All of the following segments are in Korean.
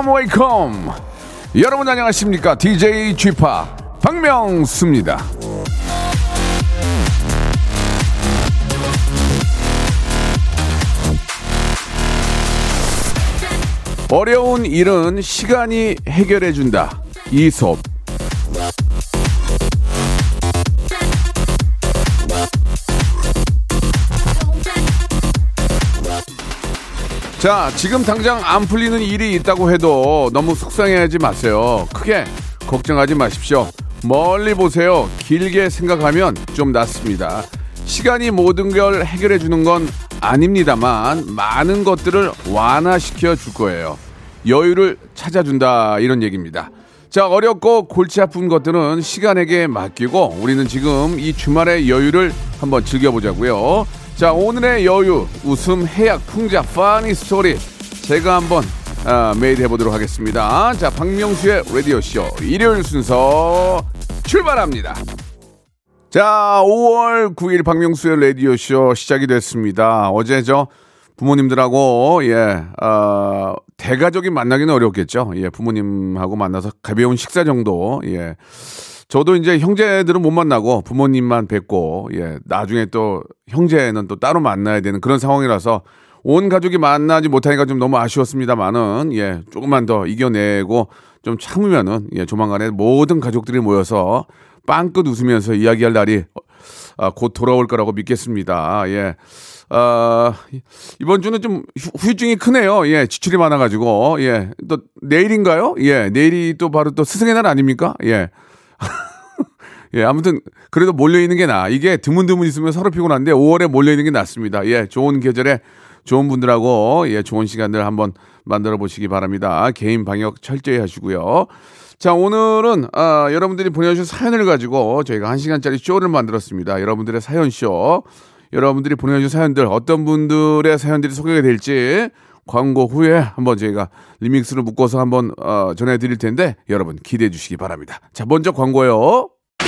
웨이컴 웨이컴 여러분 안녕하십니까? DJ 쥐파 박명수입니다. 어려운 일은 시간이 해결해 준다. 이솝 자, 지금 당장 안 풀리는 일이 있다고 해도 너무 속상해하지 마세요. 크게 걱정하지 마십시오. 멀리 보세요. 길게 생각하면 좀 낫습니다. 시간이 모든 걸 해결해 주는 건 아닙니다만 많은 것들을 완화시켜 줄 거예요. 여유를 찾아준다 이런 얘기입니다. 자, 어렵고 골치 아픈 것들은 시간에게 맡기고 우리는 지금 이 주말의 여유를 한번 즐겨보자고요. 자, 오늘의 여유, 웃음, 해학, 풍자, funny story 제가 한번 아, made 해보도록 하겠습니다. 자, 박명수의 라디오 쇼 일요일 순서 출발합니다. 자, 5월 9일 박명수의 라디오 쇼 시작이 됐습니다. 어제 저 부모님들하고, 예, 어, 대가족이 만나기는 어렵겠죠. 예, 부모님하고 만나서 가벼운 식사 정도, 예. 저도 이제 형제들은 못 만나고 부모님만 뵙고, 예, 나중에 또 형제는 또 따로 만나야 되는 그런 상황이라서 온 가족이 만나지 못하니까 좀 너무 아쉬웠습니다만은, 예, 조금만 더 이겨내고 좀 참으면은, 예, 조만간에 모든 가족들이 모여서 빵끝 웃으면서 이야기할 날이 아, 곧 돌아올 거라고 믿겠습니다. 예. 아, 이번 주는 좀 후- 후유증이 크네요. 예, 지출이 많아가지고. 예, 또 내일인가요? 예, 내일이 또 바로 또 스승의 날 아닙니까? 예. 예, 아무튼 그래도 몰려 있는 게 나. 이게 드문드문 있으면 서로 피곤한데 5월에 몰려 있는 게 낫습니다. 예, 좋은 계절에 좋은 분들하고 예, 좋은 시간들 한번 만들어 보시기 바랍니다. 개인 방역 철저히 하시고요. 자, 오늘은 아, 여러분들이 보내주신 사연을 가지고 저희가 한 시간짜리 쇼를 만들었습니다. 여러분들의 사연 쇼. 여러분들이 보내주신 사연들 어떤 분들의 사연들이 소개가 될지 광고 후에 한번 저희가 리믹스를 묶어서 한번 어, 전해드릴 텐데 여러분 기대해 주시기 바랍니다. 자, 먼저 광고요.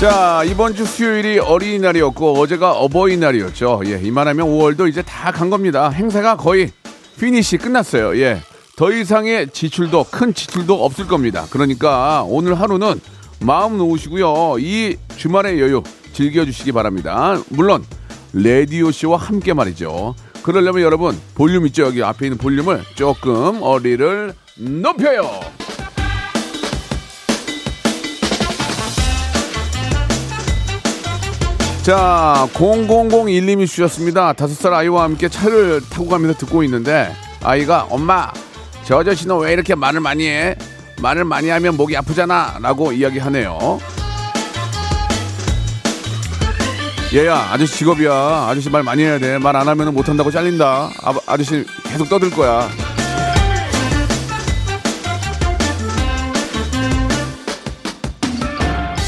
자, 이번 주 수요일이 어린이날이었고 어제가 어버이날이었죠. 예, 이만하면 5월도 이제 다 간 겁니다. 행사가 거의 finish 끝났어요. 예. 더 이상의 지출도 큰 지출도 없을 겁니다. 그러니까 오늘 하루는 마음 놓으시고요. 이 주말의 여유 즐겨 주시기 바랍니다. 물론 레디오 쇼와 함께 말이죠. 그러려면 여러분 볼륨 있죠 여기 앞에 있는 볼륨을 조금 어리를 높여요. 자, 0001님이 주셨습니다. 다섯 살 아이와 함께 차를 타고 가면서 듣고 있는데 아이가 엄마 저 아저씨는 왜 이렇게 말을 많이 해? 말을 많이 하면 목이 아프잖아 라고 이야기하네요. 얘야 아저씨 직업이야 아저씨 말 많이 해야 돼말 안 하면 못한다고 잘린다 아, 아저씨 계속 떠들 거야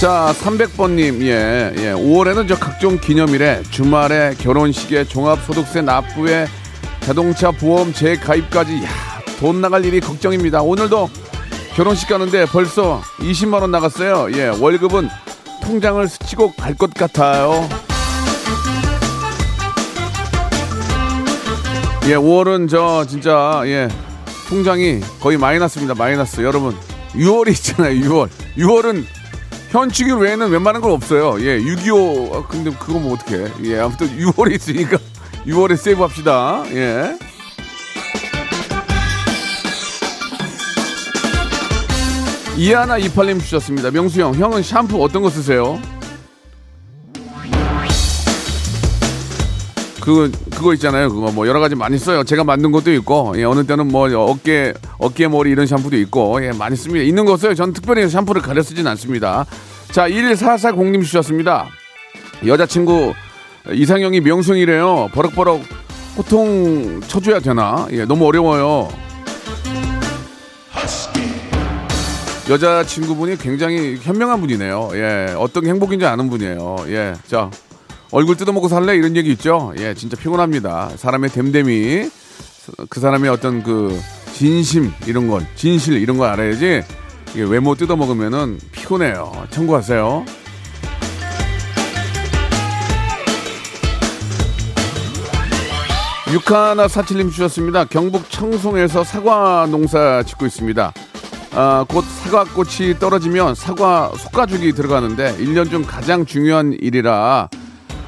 자, 300번님, 예, 예. 5월에는 저 각종 기념일에 주말에 결혼식에 종합소득세 납부에 자동차 보험 재가입까지, 야, 돈 나갈 일이 걱정입니다. 오늘도 결혼식 가는데 벌써 20만원 나갔어요. 예, 월급은 통장을 스치고 갈 것 같아요. 예, 5월은 저 진짜, 예, 통장이 거의 마이너스입니다. 마이너스. 여러분, 6월이 있잖아요. 6월. 6월은 현충일 외에는 웬만한 건 없어요. 예, 6.25. 아, 근데 그거 뭐 어떡해. 예, 아무튼 6월에 있으니까 6월에 세이브 합시다. 예. 이하나 이팔님 주셨습니다. 명수 형, 형은 샴푸 어떤 거 쓰세요? 그 그거 있잖아요. 그거 뭐 여러 가지 많이 써요. 제가 만든 것도 있고 예, 어느 때는 뭐 어깨 어깨 머리 이런 샴푸도 있고 예, 많이 씁니다. 있는 거 써요. 전 특별히 샴푸를 가려 쓰진 않습니다. 자, 1440님 주셨습니다. 여자친구 이상형이 명성이래요. 버럭버럭 호통 쳐줘야 되나? 예, 너무 어려워요. 여자친구분이 굉장히 현명한 분이네요. 예, 어떤 게 행복인지 아는 분이에요. 예, 자, 얼굴 뜯어먹고 살래? 이런 얘기 있죠? 예, 진짜 피곤합니다. 사람의 됨됨이, 그 사람의 어떤 그 진심, 이런 걸, 진실, 이런 걸 알아야지, 이게 외모 뜯어먹으면은 피곤해요. 참고하세요. 육하나 사칠님 주셨습니다. 경북 청송에서 사과 농사 짓고 있습니다. 아, 곧 사과꽃이 떨어지면 사과 속가죽이 들어가는데 1년 중 가장 중요한 일이라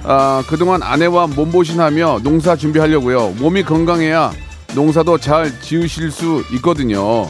아, 그동안 아내와 몸보신하며 농사 준비하려고요. 몸이 건강해야 농사도 잘 지으실 수 있거든요.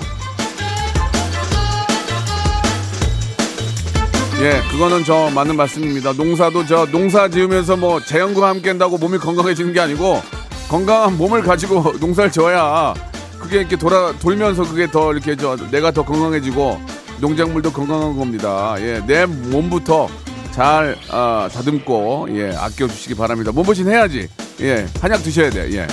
예, 그거는 저 맞는 말씀입니다. 농사도 저 농사 지으면서 뭐 자연과 함께 한다고 몸이 건강해지는 게 아니고 건강한 몸을 가지고 농사를 져야 그게 이렇게 돌아 돌면서 그게 더 이렇게 저 내가 더 건강해지고 농작물도 건강한 겁니다. 예, 내 몸부터 잘 아, 다듬고 예 아껴 주시기 바랍니다. 몸보신 해야지. 예, 한약 드셔야 돼. 예.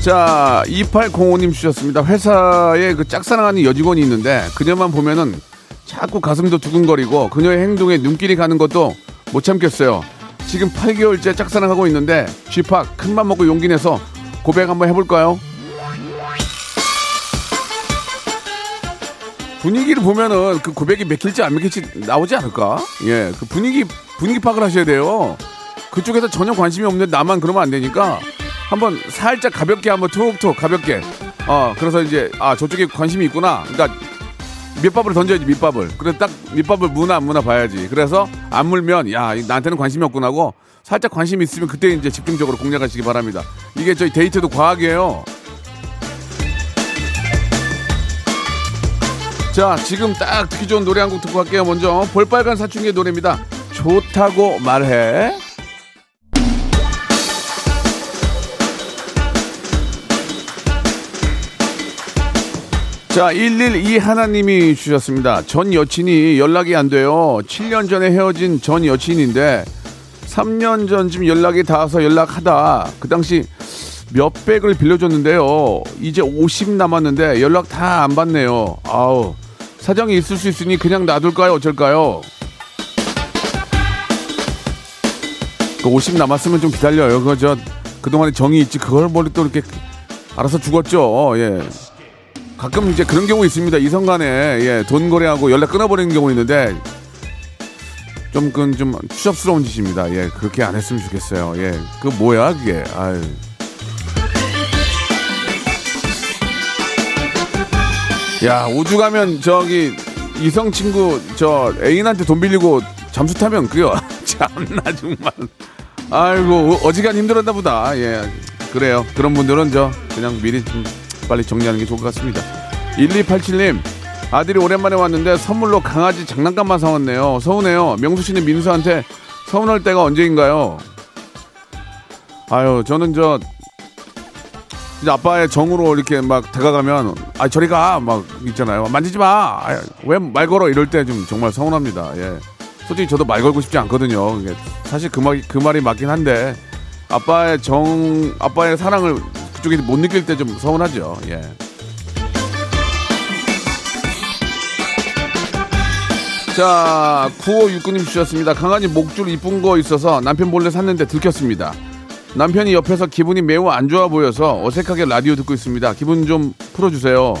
자, 2805님 주셨습니다. 회사에 그 짝사랑하는 여직원이 있는데 그녀만 보면은 자꾸 가슴도 두근거리고 그녀의 행동에 눈길이 가는 것도 못 참겠어요. 지금 8개월째 짝사랑하고 있는데 쥐팍 큰맘 먹고 용기 내서 고백 한번 해볼까요? 분위기를 보면은 그 고백이 맥힐지 안 맥힐지 나오지 않을까? 예, 그 분위기 분위기 파악을 하셔야 돼요. 그쪽에서 전혀 관심이 없는데 나만 그러면 안 되니까 한번 살짝 가볍게 한번 툭툭 가볍게. 어, 그래서 이제 아 저쪽에 관심이 있구나. 그러니까 밑밥을 던져야지 밑밥을. 그래 딱 밑밥을 무나 안 무나 봐야지. 그래서 안 물면 야 나한테는 관심이 없구나고 살짝 관심 있으면 그때 이제 집중적으로 공략하시기 바랍니다. 이게 저희 데이트도 과학이에요. 자 지금 딱 듣기 좋은 노래 한 곡 듣고 갈게요. 먼저 볼빨간 사춘기의 노래입니다. 좋다고 말해. 자, 112 하나님이 주셨습니다. 전 여친이 연락이 안 돼요. 7년 전에 헤어진 전 여친인데 3년 전쯤 연락이 닿아서 연락하다 그 당시 몇 백을 빌려줬는데요. 이제 50 남았는데 연락 다 안 받네요. 아우, 사정이 있을 수 있으니 그냥 놔둘까요? 어쩔까요? 그50 남았으면 좀 기다려요. 그거 저 그동안에 정이 있지 그걸 멀리 또 이렇게 알아서 죽었죠. 예. 가끔 이제 그런 경우 있습니다. 이성 간에 예, 돈 거래하고 연락 끊어버리는 경우 있는데 좀 그건 좀 추잡스러운 짓입니다. 예, 그렇게 안 했으면 좋겠어요. 예, 그 뭐야 그게. 아유. 야 우주 가면 저기 이성 친구 저 애인한테 돈 빌리고 잠수 타면 그요 참나 정말. 아이고 어지간 힘들었나 보다. 예, 그래요. 그런 분들은 저 그냥 미리 좀 빨리 정리하는 게 좋을 것 같습니다. 1287님, 아들이 오랜만에 왔는데 선물로 강아지 장난감만 사왔네요. 서운해요. 명수 씨는 민수한테 서운할 때가 언제인가요? 아유, 저는 저, 이제 아빠의 정으로 이렇게 막 다가가면, 아, 저리 가! 막 있잖아요. 만지지 마! 왜 말 걸어? 이럴 때 좀 정말 서운합니다. 예. 솔직히 저도 말 걸고 싶지 않거든요. 사실 그, 말, 그 말이 맞긴 한데, 아빠의 정, 아빠의 사랑을 그쪽에 못 느낄 때 좀 서운하죠. 예. 자, 9569님 주셨습니다. 강아지 목줄 이쁜 거 있어서 남편 몰래 샀는데 들켰습니다. 남편이 옆에서 기분이 매우 안 좋아 보여서 어색하게 라디오 듣고 있습니다. 기분 좀 풀어주세요.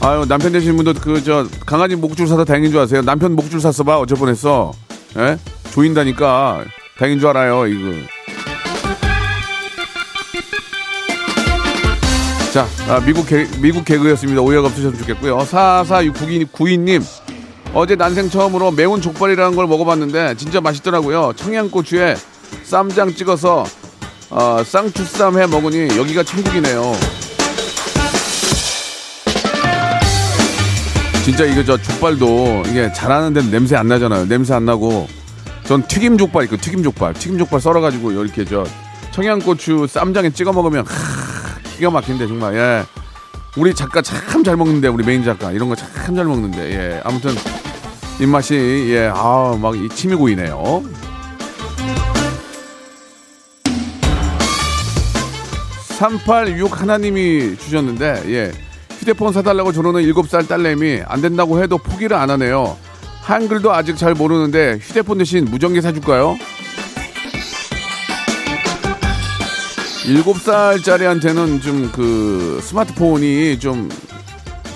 아유, 남편 되신 분도 그, 저, 강아지 목줄 사서 다행인 줄 아세요? 남편 목줄 샀어 봐. 어쩔 뻔했어. 예? 조인다니까. 다행인 줄 알아요, 이거. 자, 아, 미국 개, 미국 개그였습니다. 오해가 없으셨으면 좋겠고요. 4469님, 어제 난생 처음으로 매운 족발이라는 걸 먹어봤는데 진짜 맛있더라고요. 청양고추에 쌈장 찍어서 어, 쌍추쌈 해 먹으니 여기가 천국이네요. 진짜 이거 저 족발도 이게 잘하는 데는 냄새 안 나잖아요. 냄새 안 나고 전 튀김 족발 있고 튀김 족발, 튀김 족발 썰어가지고 이렇게 저 청양고추 쌈장에 찍어 먹으면 하, 기가 막힌데 정말 예. 우리 작가 참 잘 먹는데 우리 메인 작가 이런 거 참 잘 먹는데 예. 아무튼 입맛이 예, 아막 침이 고이네요. 386 하나님이 주셨는데 예. 휴대폰 사달라고 저러는 7살 딸내미 안 된다고 해도 포기를 안 하네요. 한글도 아직 잘 모르는데 휴대폰 대신 무전기 사줄까요? 7살짜리한테는 좀 그 스마트폰이 좀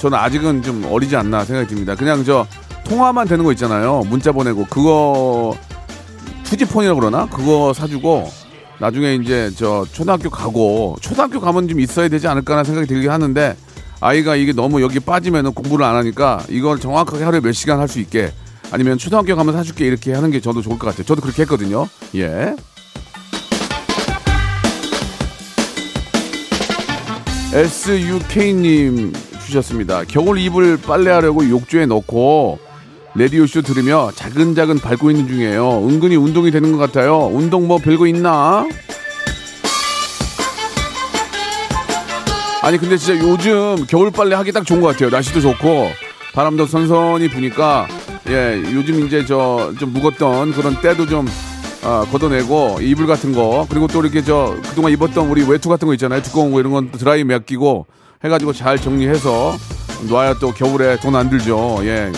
저는 아직은 좀 어리지 않나 생각이 듭니다. 그냥 저 통화만 되는 거 있잖아요. 문자 보내고 그거 투지폰이라고 그러나? 그거 사주고 나중에 이제 저 초등학교 가고 초등학교 가면 좀 있어야 되지 않을까라는 생각이 들긴 하는데 아이가 이게 너무 여기 빠지면은 공부를 안 하니까 이걸 정확하게 하루에 몇 시간 할 수 있게 아니면 초등학교 가면 사줄게 이렇게 하는 게 저도 좋을 것 같아요. 저도 그렇게 했거든요. 예. SUK님 주셨습니다. 겨울 이불 빨래하려고 욕조에 넣고 레디오쇼 들으며 자근자근 밟고 있는 중이에요. 은근히 운동이 되는 것 같아요. 운동 뭐 별거 있나? 아니 근데 진짜 요즘 겨울 빨래 하기 딱 좋은 것 같아요. 날씨도 좋고 바람도 선선히 부니까 예 요즘 이제 저좀 묵었던 그런 때도 좀 아, 걷어내고 이불 같은 거 그리고 또 이렇게 저 그동안 입었던 우리 외투 같은 거 있잖아요. 두꺼운 거 이런 건 드라이 맡기고 해가지고 잘 정리해서 놔야 또 겨울에 돈 안 들죠. 예.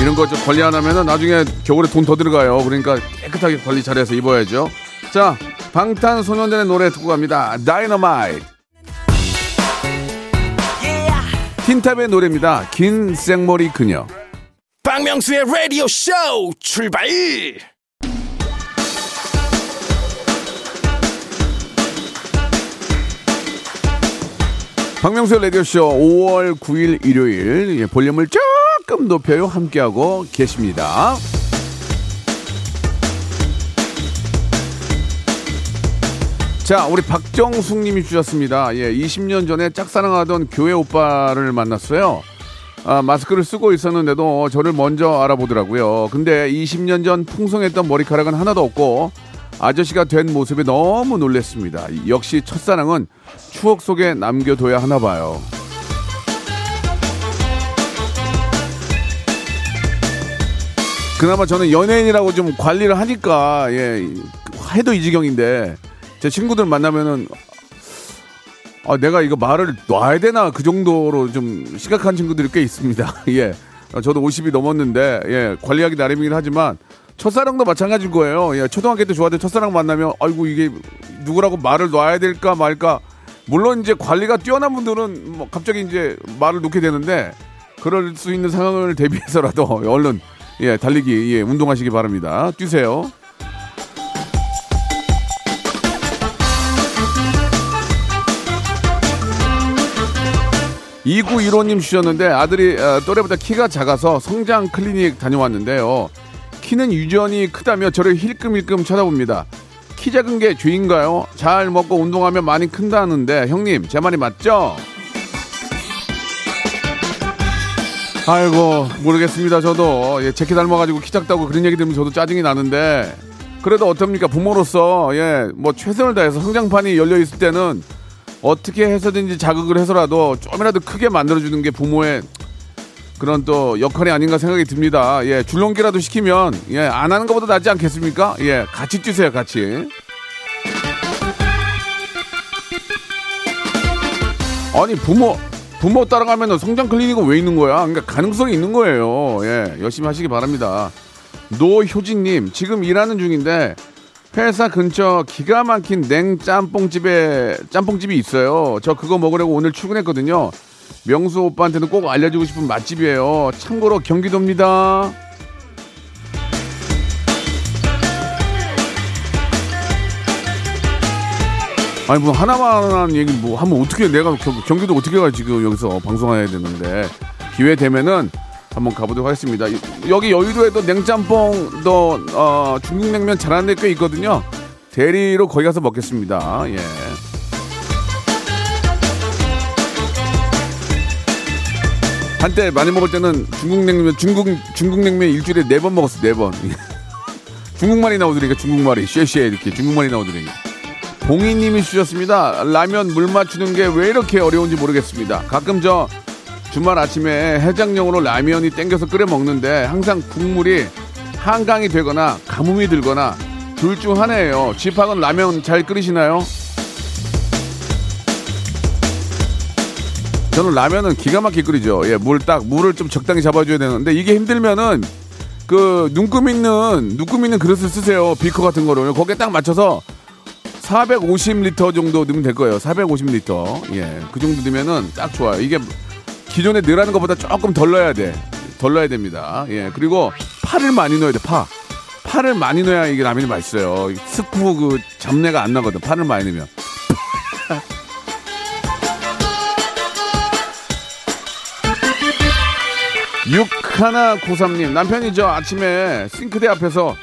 이런 거좀 관리 안 하면은 나중에 겨울에 돈 더 들어가요. 그러니까 깨끗하게 관리 잘해서 입어야죠. 자 방탄소년단의 노래 듣고 갑니다. 다이너마이트 틴탑의 노래입니다. 긴 생머리 그녀. 박명수의 라디오 쇼 출발! 박명수의 라디오쇼 5월 9일 일요일 예, 볼륨을 조금 높여요. 함께하고 계십니다. 자, 우리 박정숙 님이 주셨습니다. 예, 20년 전에 짝사랑하던 교회 오빠를 만났어요. 아, 마스크를 쓰고 있었는데도 저를 먼저 알아보더라고요. 근데 20년 전 풍성했던 머리카락은 하나도 없고 아저씨가 된 모습에 너무 놀랬습니다. 역시 첫사랑은 추억 속에 남겨둬야 하나 봐요. 그나마 저는 연예인이라고 좀 관리를 하니까 예 해도 이 지경인데 제 친구들 만나면은 아 내가 이거 말을 놔야 되나 그 정도로 좀 심각한 친구들이 꽤 있습니다. 예 저도 50이 넘었는데 예 관리하기 나름이긴 하지만 첫사랑도 마찬가지일 거예요. 예, 초등학교 때 좋아하던 첫사랑 만나면 아이고 이게 누구라고 말을 놔야 될까 말까. 물론 이제 관리가 뛰어난 분들은 뭐 갑자기 이제 말을 놓게 되는데 그럴 수 있는 상황을 대비해서라도 얼른 예 달리기 예 운동하시기 바랍니다. 뛰세요. 2915님 주셨는데 아들이 어, 또래보다 키가 작아서 성장 클리닉 다녀왔는데요. 키는 유전이 크다며 저를 힐끔힐끔 쳐다봅니다. 키 작은 게 죄인가요? 잘 먹고 운동하면 많이 큰다는데 형님 제 말이 맞죠? 아이고 모르겠습니다 저도 예, 제키 닮아가지고 키 작다고 그런 얘기 들으면 저도 짜증이 나는데 그래도 어떻습니까 부모로서 예뭐 최선을 다해서 성장판이 열려 있을 때는 어떻게 해서든지 자극을 해서라도 좀이라도 크게 만들어주는 게 부모의 그런 또 역할이 아닌가 생각이 듭니다. 예, 줄넘기라도 시키면 예, 안 하는 것보다 낫지 않겠습니까? 예, 같이 뛰세요, 같이. 아니 부모 부모 따라가면 성장 클리닉은 왜 있는 거야? 그러니까 가능성이 있는 거예요. 예, 열심히 하시기 바랍니다. 노효진님 지금 일하는 중인데 회사 근처 기가 막힌 냉짬뽕집에 짬뽕집이 있어요. 저 그거 먹으려고 오늘 출근했거든요. 명수 오빠한테는 꼭 알려주고 싶은 맛집이에요. 참고로 경기도입니다. 아니 뭐 하나만 하는 얘기 뭐 하면 어떻게 내가 경, 기도 어떻게 가 지금 여기서 방송해야 되는데 기회 되면은 한번 가보도록 하겠습니다. 여기 여의도에도 냉짬뽕, 또 어, 중국냉면 잘하는 데 꽤 있거든요. 대리로 거기 가서 먹겠습니다. 예. 한때 많이 먹을 때는 중국냉면, 중국 중국냉면 일주일에 네 번 먹었어, 네 번. 네 중국말이 나오더니까 중국말이 쉐쉐 이렇게 중국말이 나오더니까 봉이님이 주셨습니다. 라면 물 맞추는 게 왜 이렇게 어려운지 모르겠습니다. 가끔 저 주말 아침에 해장용으로 라면이 땡겨서 끓여 먹는데 항상 국물이 한강이 되거나 가뭄이 들거나 둘 중 하나예요. 집학은 라면 잘 끓이시나요? 저는 라면은 기가 막히게 끓이죠. 예, 물 딱, 물을 좀 적당히 잡아줘야 되는데 이게 힘들면은 그 눈금 있는, 눈금 있는 그릇을 쓰세요. 비커 같은 거를. 거기에 딱 맞춰서 450리터 정도 넣으면 될 거예요. 450리터. 예, 그 정도 넣으면은 딱 좋아요. 이게 기존에 넣으라는 것보다 조금 덜 넣어야 돼. 덜 넣어야 됩니다. 예, 그리고 파를 많이 넣어야 돼, 파. 파를 많이 넣어야 이게 라면이 맛있어요. 스프 그 잡내가 안 나거든. 파를 많이 넣으면. 육하나 고삼님 남편이 저 아침에 싱크대 앞에서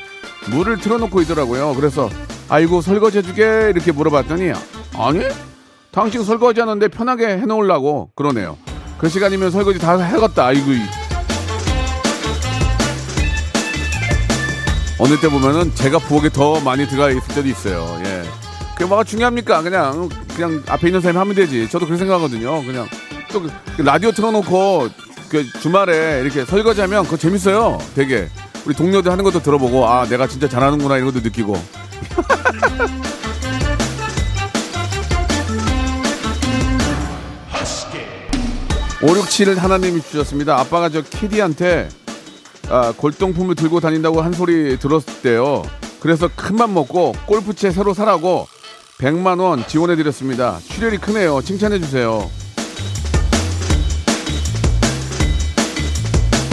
물을 틀어놓고 있더라고요. 그래서 아이고 설거지 해주게 이렇게 물어봤더니 아니 당신 설거지 하는데 편하게 해놓으려고 그러네요. 그 시간이면 설거지 다 해갔다. 아이고 어느 때 보면은 제가 부엌에 더 많이 들어가 있을 때도 있어요. 예. 그게 뭐가 중요합니까? 그냥 그냥 앞에 있는 사람이 하면 되지. 저도 그렇게 생각하거든요. 그냥 또그 라디오 틀어놓고 그 주말에 이렇게 설거지하면 그거 재밌어요. 되게 우리 동료들 하는 것도 들어보고 아 내가 진짜 잘하는구나 이런 것도 느끼고. 567을 하나님이 주셨습니다. 아빠가 저 키디한테 아, 골동품을 들고 다닌다고 한 소리 들었을 때요. 그래서 큰맘 먹고 골프채 새로 사라고 100만 원 지원해 드렸습니다. 출혈이 크네요. 칭찬해 주세요.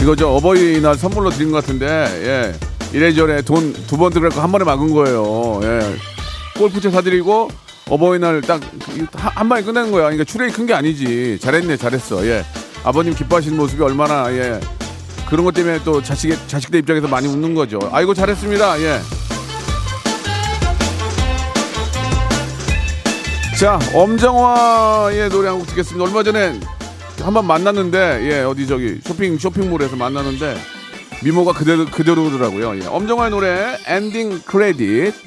이거 저 어버이날 선물로 드린 것 같은데 예. 이래저래 돈 두 번 들어가고 한 번에 막은 거예요. 예. 골프채 사드리고 어버이날 딱 한 방에 끝내는 거야. 그러니까 출혈이 큰 게 아니지. 잘했네, 잘했어. 예. 아버님 기뻐하시는 모습이 얼마나 예. 그런 것 때문에 또 자식 자식들 입장에서 많이 웃는 거죠. 아이고 잘했습니다. 예. 자, 엄정화의 노래 한 곡 듣겠습니다. 얼마 전에 한 번 만났는데, 예, 어디 저기 쇼핑, 쇼핑몰에서 만났는데, 미모가 그대로, 그대로더라고요. 예. 엄정화의 노래, Ending Credit.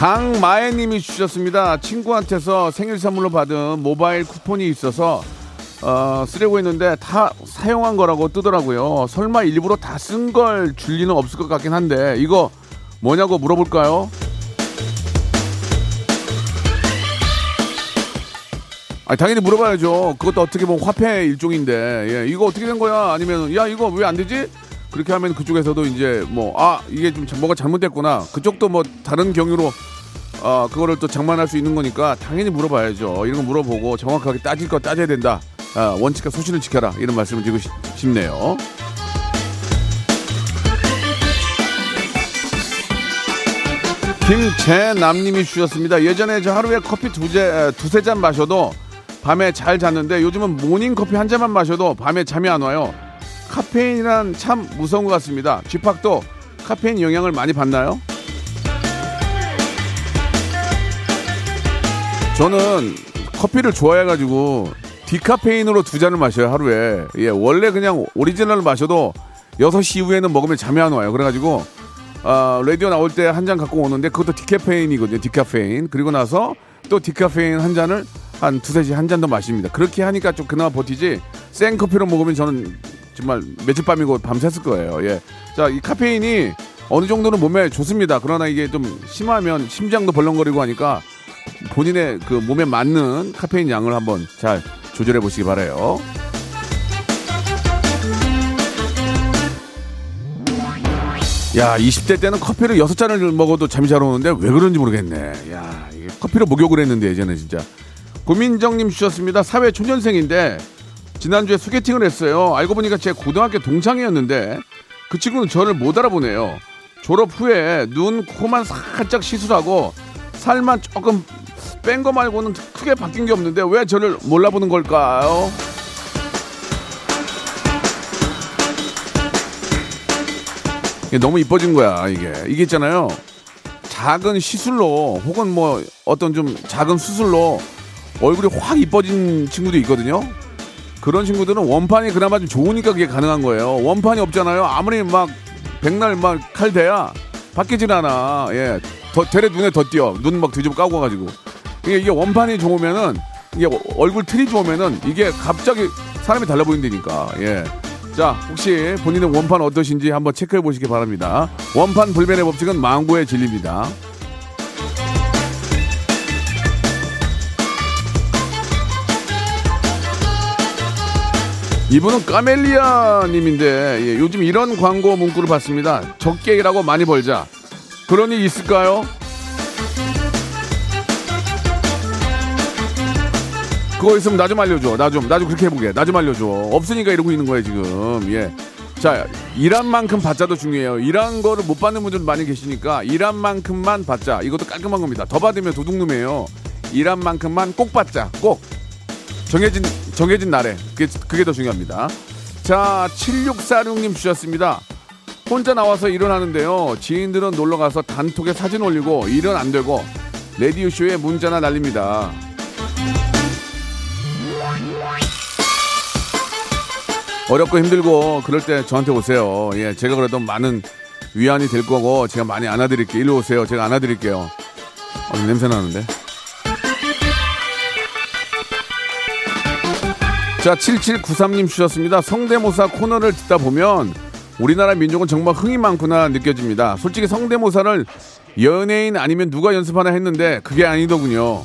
강마애님이 주셨습니다. 친구한테서 생일 선물로 받은 모바일 쿠폰이 있어서 어, 쓰려고 했는데 다 사용한 거라고 뜨더라고요. 설마 일부러 다 쓴 걸 줄 리는 없을 것 같긴 한데 이거 뭐냐고 물어볼까요? 아 당연히 물어봐야죠. 그것도 어떻게 보면 화폐 일종인데 예, 이거 어떻게 된 거야? 아니면 야 이거 왜 안 되지? 그렇게 하면 그쪽에서도 이제 뭐 아 이게 좀 뭐가 잘못됐구나. 그쪽도 뭐 다른 경유로 어, 그거를 또 장만할 수 있는 거니까 당연히 물어봐야죠. 이런 거 물어보고 정확하게 따질 거 따져야 된다. 아, 원칙과 소신을 지켜라. 이런 말씀을 드리고 싶, 싶네요. 김재남님이 주셨습니다. 예전에 저 하루에 커피 두제, 두세 잔 마셔도 밤에 잘 잤는데 요즘은 모닝 커피 한 잔만 마셔도 밤에 잠이 안 와요. 카페인이란 참 무서운 것 같습니다. 쥐팍도 카페인 영향을 많이 받나요? 저는 커피를 좋아해가지고 디카페인으로 두 잔을 마셔요 하루에. 예, 원래 그냥 오리지널 마셔도 6시 이후에는 먹으면 잠이 안 와요. 그래가지고 어, 라디오 나올 때 한 잔 갖고 오는데 그것도 디카페인이거든요. 디카페인. 그리고 나서 또 디카페인 한 잔을 한 두세 시 한 잔 더 마십니다. 그렇게 하니까 좀 그나마 버티지 생 커피로 먹으면 저는 정말 며칠 밤이고 밤샜을 거예요. 예. 자, 이 카페인이 어느 정도는 몸에 좋습니다. 그러나 이게 좀 심하면 심장도 벌렁거리고 하니까 본인의 그 몸에 맞는 카페인 양을 한번 잘 조절해 보시기 바래요. 야, 20대 때는 커피를 6잔을 먹어도 잠이 잘 오는데 왜 그런지 모르겠네. 야, 이게 커피로 목욕을 했는데 예전에 진짜. 고민정님 주셨습니다. 사회 초년생인데 지난주에 소개팅을 했어요. 알고 보니까 제 고등학교 동창이었는데 그 친구는 저를 못 알아보네요. 졸업 후에 눈, 코만 살짝 시술하고 살만 조금 뺀 거 말고는 크게 바뀐 게 없는데 왜 저를 몰라보는 걸까요? 너무 이뻐진 거야 이게 이게 있잖아요 작은 시술로 혹은 뭐 어떤 좀 작은 수술로 얼굴이 확 이뻐진 친구도 있거든요. 그런 친구들은 원판이 그나마 좀 좋으니까 그게 가능한 거예요. 원판이 없잖아요. 아무리 막 백날 막 칼 대야 바뀌질 않아. 예. 더, 대래 눈에 더 띄어. 눈 막 뒤집어 까고 가지고. 이게, 이게 원판이 좋으면은 이게 얼굴 틀이 좋으면은 이게 갑자기 사람이 달라 보인다니까. 예. 자, 혹시 본인의 원판 어떠신지 한번 체크해 보시기 바랍니다. 원판 불변의 법칙은 망고의 진리입니다. 이분은 까멜리아 님인데 예, 요즘 이런 광고 문구를 봤습니다. 적게 일하고 많이 벌자. 그런 일 있을까요? 그거 있으면 나 좀 알려줘. 나 좀, 나 좀 그렇게 해보게. 나 좀 알려줘. 없으니까 이러고 있는 거예요, 지금. 예. 자, 일한 만큼 받자도 중요해요. 일한 거를 못 받는 분들 많이 계시니까 일한 만큼만 받자. 이것도 깔끔한 겁니다. 더 받으면 도둑놈이에요. 일한 만큼만 꼭 받자. 꼭. 정해진, 정해진 날에. 그게, 그게 더 중요합니다. 자, 7646님 주셨습니다. 혼자 나와서 일어나는데요. 지인들은 놀러 가서 단톡에 사진 올리고 일은 안 되고 레디오 쇼에 문자나 날립니다. 어렵고 힘들고 그럴 때 저한테 오세요. 예, 제가 그래도 많은 위안이 될 거고 제가 많이 안아드릴게요. 일로 오세요. 제가 안아드릴게요. 어, 냄새 나는데. 자, 7793님 주셨습니다. 성대모사 코너를 듣다 보면 우리나라 민족은 정말 흥이 많구나 느껴집니다. 솔직히 성대모사를 연예인 아니면 누가 연습하나 했는데 그게 아니더군요.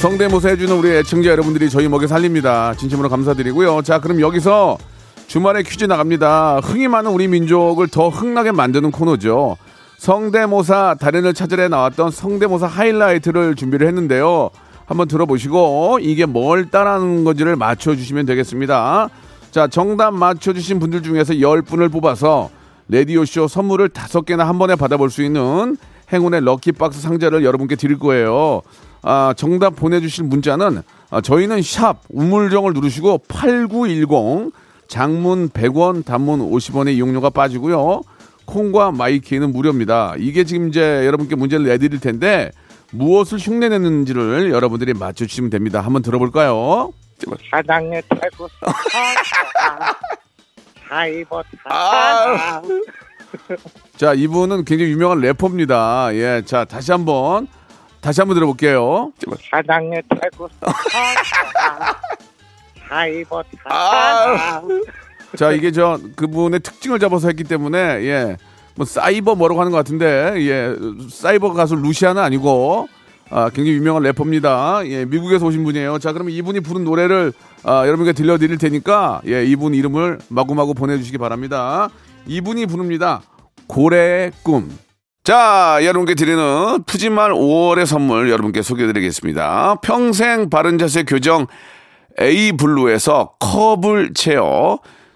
성대모사 해주는 우리 애청자 여러분들이 저희 먹여 살립니다. 진심으로 감사드리고요. 자, 그럼 여기서 주말에 퀴즈 나갑니다. 흥이 많은 우리 민족을 더 흥나게 만드는 코너죠. 성대모사 달인을 찾으러 나왔던 성대모사 하이라이트를 준비를 했는데요. 한번 들어보시고 이게 뭘 따라하는 건지를 맞춰주시면 되겠습니다. 자, 정답 맞춰주신 분들 중에서 10분을 뽑아서 레디오쇼 선물을 5개나 한 번에 받아볼 수 있는 행운의 럭키박스 상자를 여러분께 드릴 거예요. 아, 정답 보내주실 문자는 아, 저희는 샵 우물정을 누르시고 8910 장문 100원 단문 50원의 이용료가 빠지고요. 콩과 마이K는 무료입니다. 이게 지금 이제 여러분께 문제를 내드릴 텐데 무엇을 흉내내는지를 여러분들이 맞춰주시면 됩니다. 한번 들어볼까요? 사장의 태국 사이버 아. 자, 이분은 굉장히 유명한 래퍼입니다. 예, 자, 다시 한번 다시 한번 들어볼게요. 사장의 태국 사이버 아. 자, 이게 저 그분의 특징을 잡아서 했기 때문에 예, 뭐 사이버 뭐라고 하는 것 같은데 예, 사이버 가수 루시아는 아니고 아, 굉장히 유명한 래퍼입니다. 예, 미국에서 오신 분이에요. 자, 그러면 이분이 부른 노래를 아, 여러분께 들려드릴 테니까 예, 이분 이름을 마구마구 보내주시기 바랍니다. 이분이 부릅니다. 고래의 꿈. 자, 여러분께 드리는 푸짐한 5월의 선물 여러분께 소개해드리겠습니다. 평생 바른 자세 교정 에이블루에서 커블체어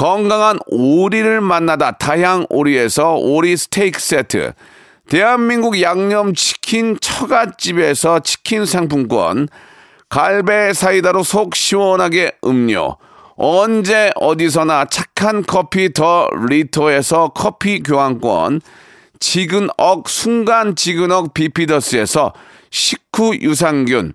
건강한 오리를 만나다 다향 오리에서 오리 스테이크 세트. 대한민국 양념치킨 처갓집에서 치킨 상품권. 갈배 사이다로 속 시원하게 음료. 언제 어디서나 착한 커피 더 리터에서 커피 교환권. 지근억 순간 지근억 비피더스에서 식후 유산균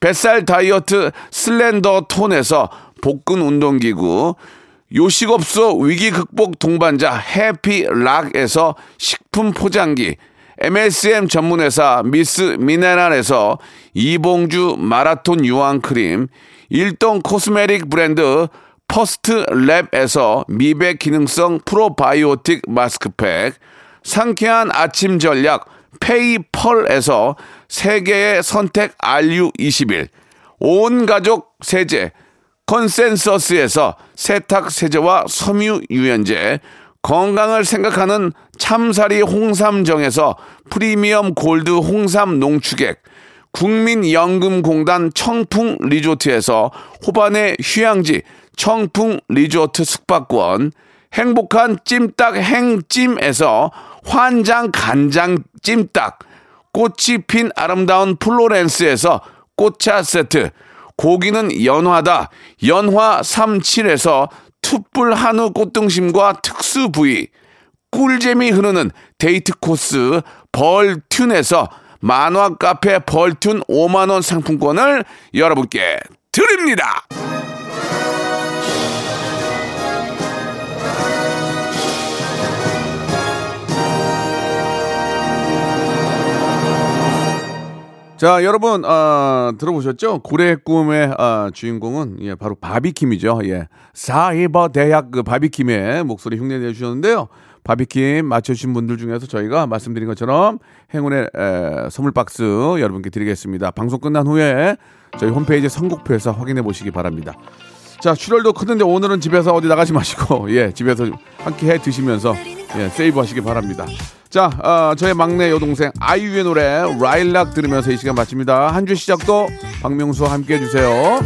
뱃살 다이어트 슬렌더 톤에서 복근 운동기구, 요식업소 위기 극복 동반자 해피락에서 식품 포장기, MSM 전문회사 미스 미네랄에서 이봉주 마라톤 유황크림, 일동 cosmetic 브랜드 퍼스트 랩에서 미백 기능성 프로바이오틱 마스크팩, 상쾌한 아침 전략 페이펄에서 세계의 선택 RU21, 온 가족 세제 컨센서스에서 세탁 세제와 섬유 유연제, 건강을 생각하는 참사리 홍삼정에서 프리미엄 골드 홍삼 농축액, 국민연금공단 청풍 리조트에서 호반의 휴양지 청풍 리조트 숙박권, 행복한 찜닭 행찜에서 환장 간장 찜닭, 꽃이 핀 아름다운 플로렌스에서 꽃차 세트, 고기는 연화다 연화 37에서 툭불 한우 꽃등심과 특수 부위, 꿀잼이 흐르는 데이트 코스 벌튠에서 만화 카페 벌튠 5만원 상품권을 여러분께 드립니다. 자, 여러분, 아, 들어보셨죠? 고래의 꿈의 아, 주인공은 예, 바로 바비킴이죠. 예. 사이버 대학 그 바비킴의 목소리 흉내 내주셨는데요. 바비킴 맞춰주신 분들 중에서 저희가 말씀드린 것처럼 행운의 에, 선물 박스 여러분께 드리겠습니다. 방송 끝난 후에 저희 홈페이지 선곡표에서 확인해 보시기 바랍니다. 자, 출혈도 크는데 오늘은 집에서 어디 나가지 마시고, 예, 집에서 함께 해 드시면서, 예, 세이브 하시기 바랍니다. 자, 어, 저의 막내 여동생 아이유의 노래 라일락 들으면서 이 시간 마칩니다. 한 주 시작도 박명수와 함께 해주세요.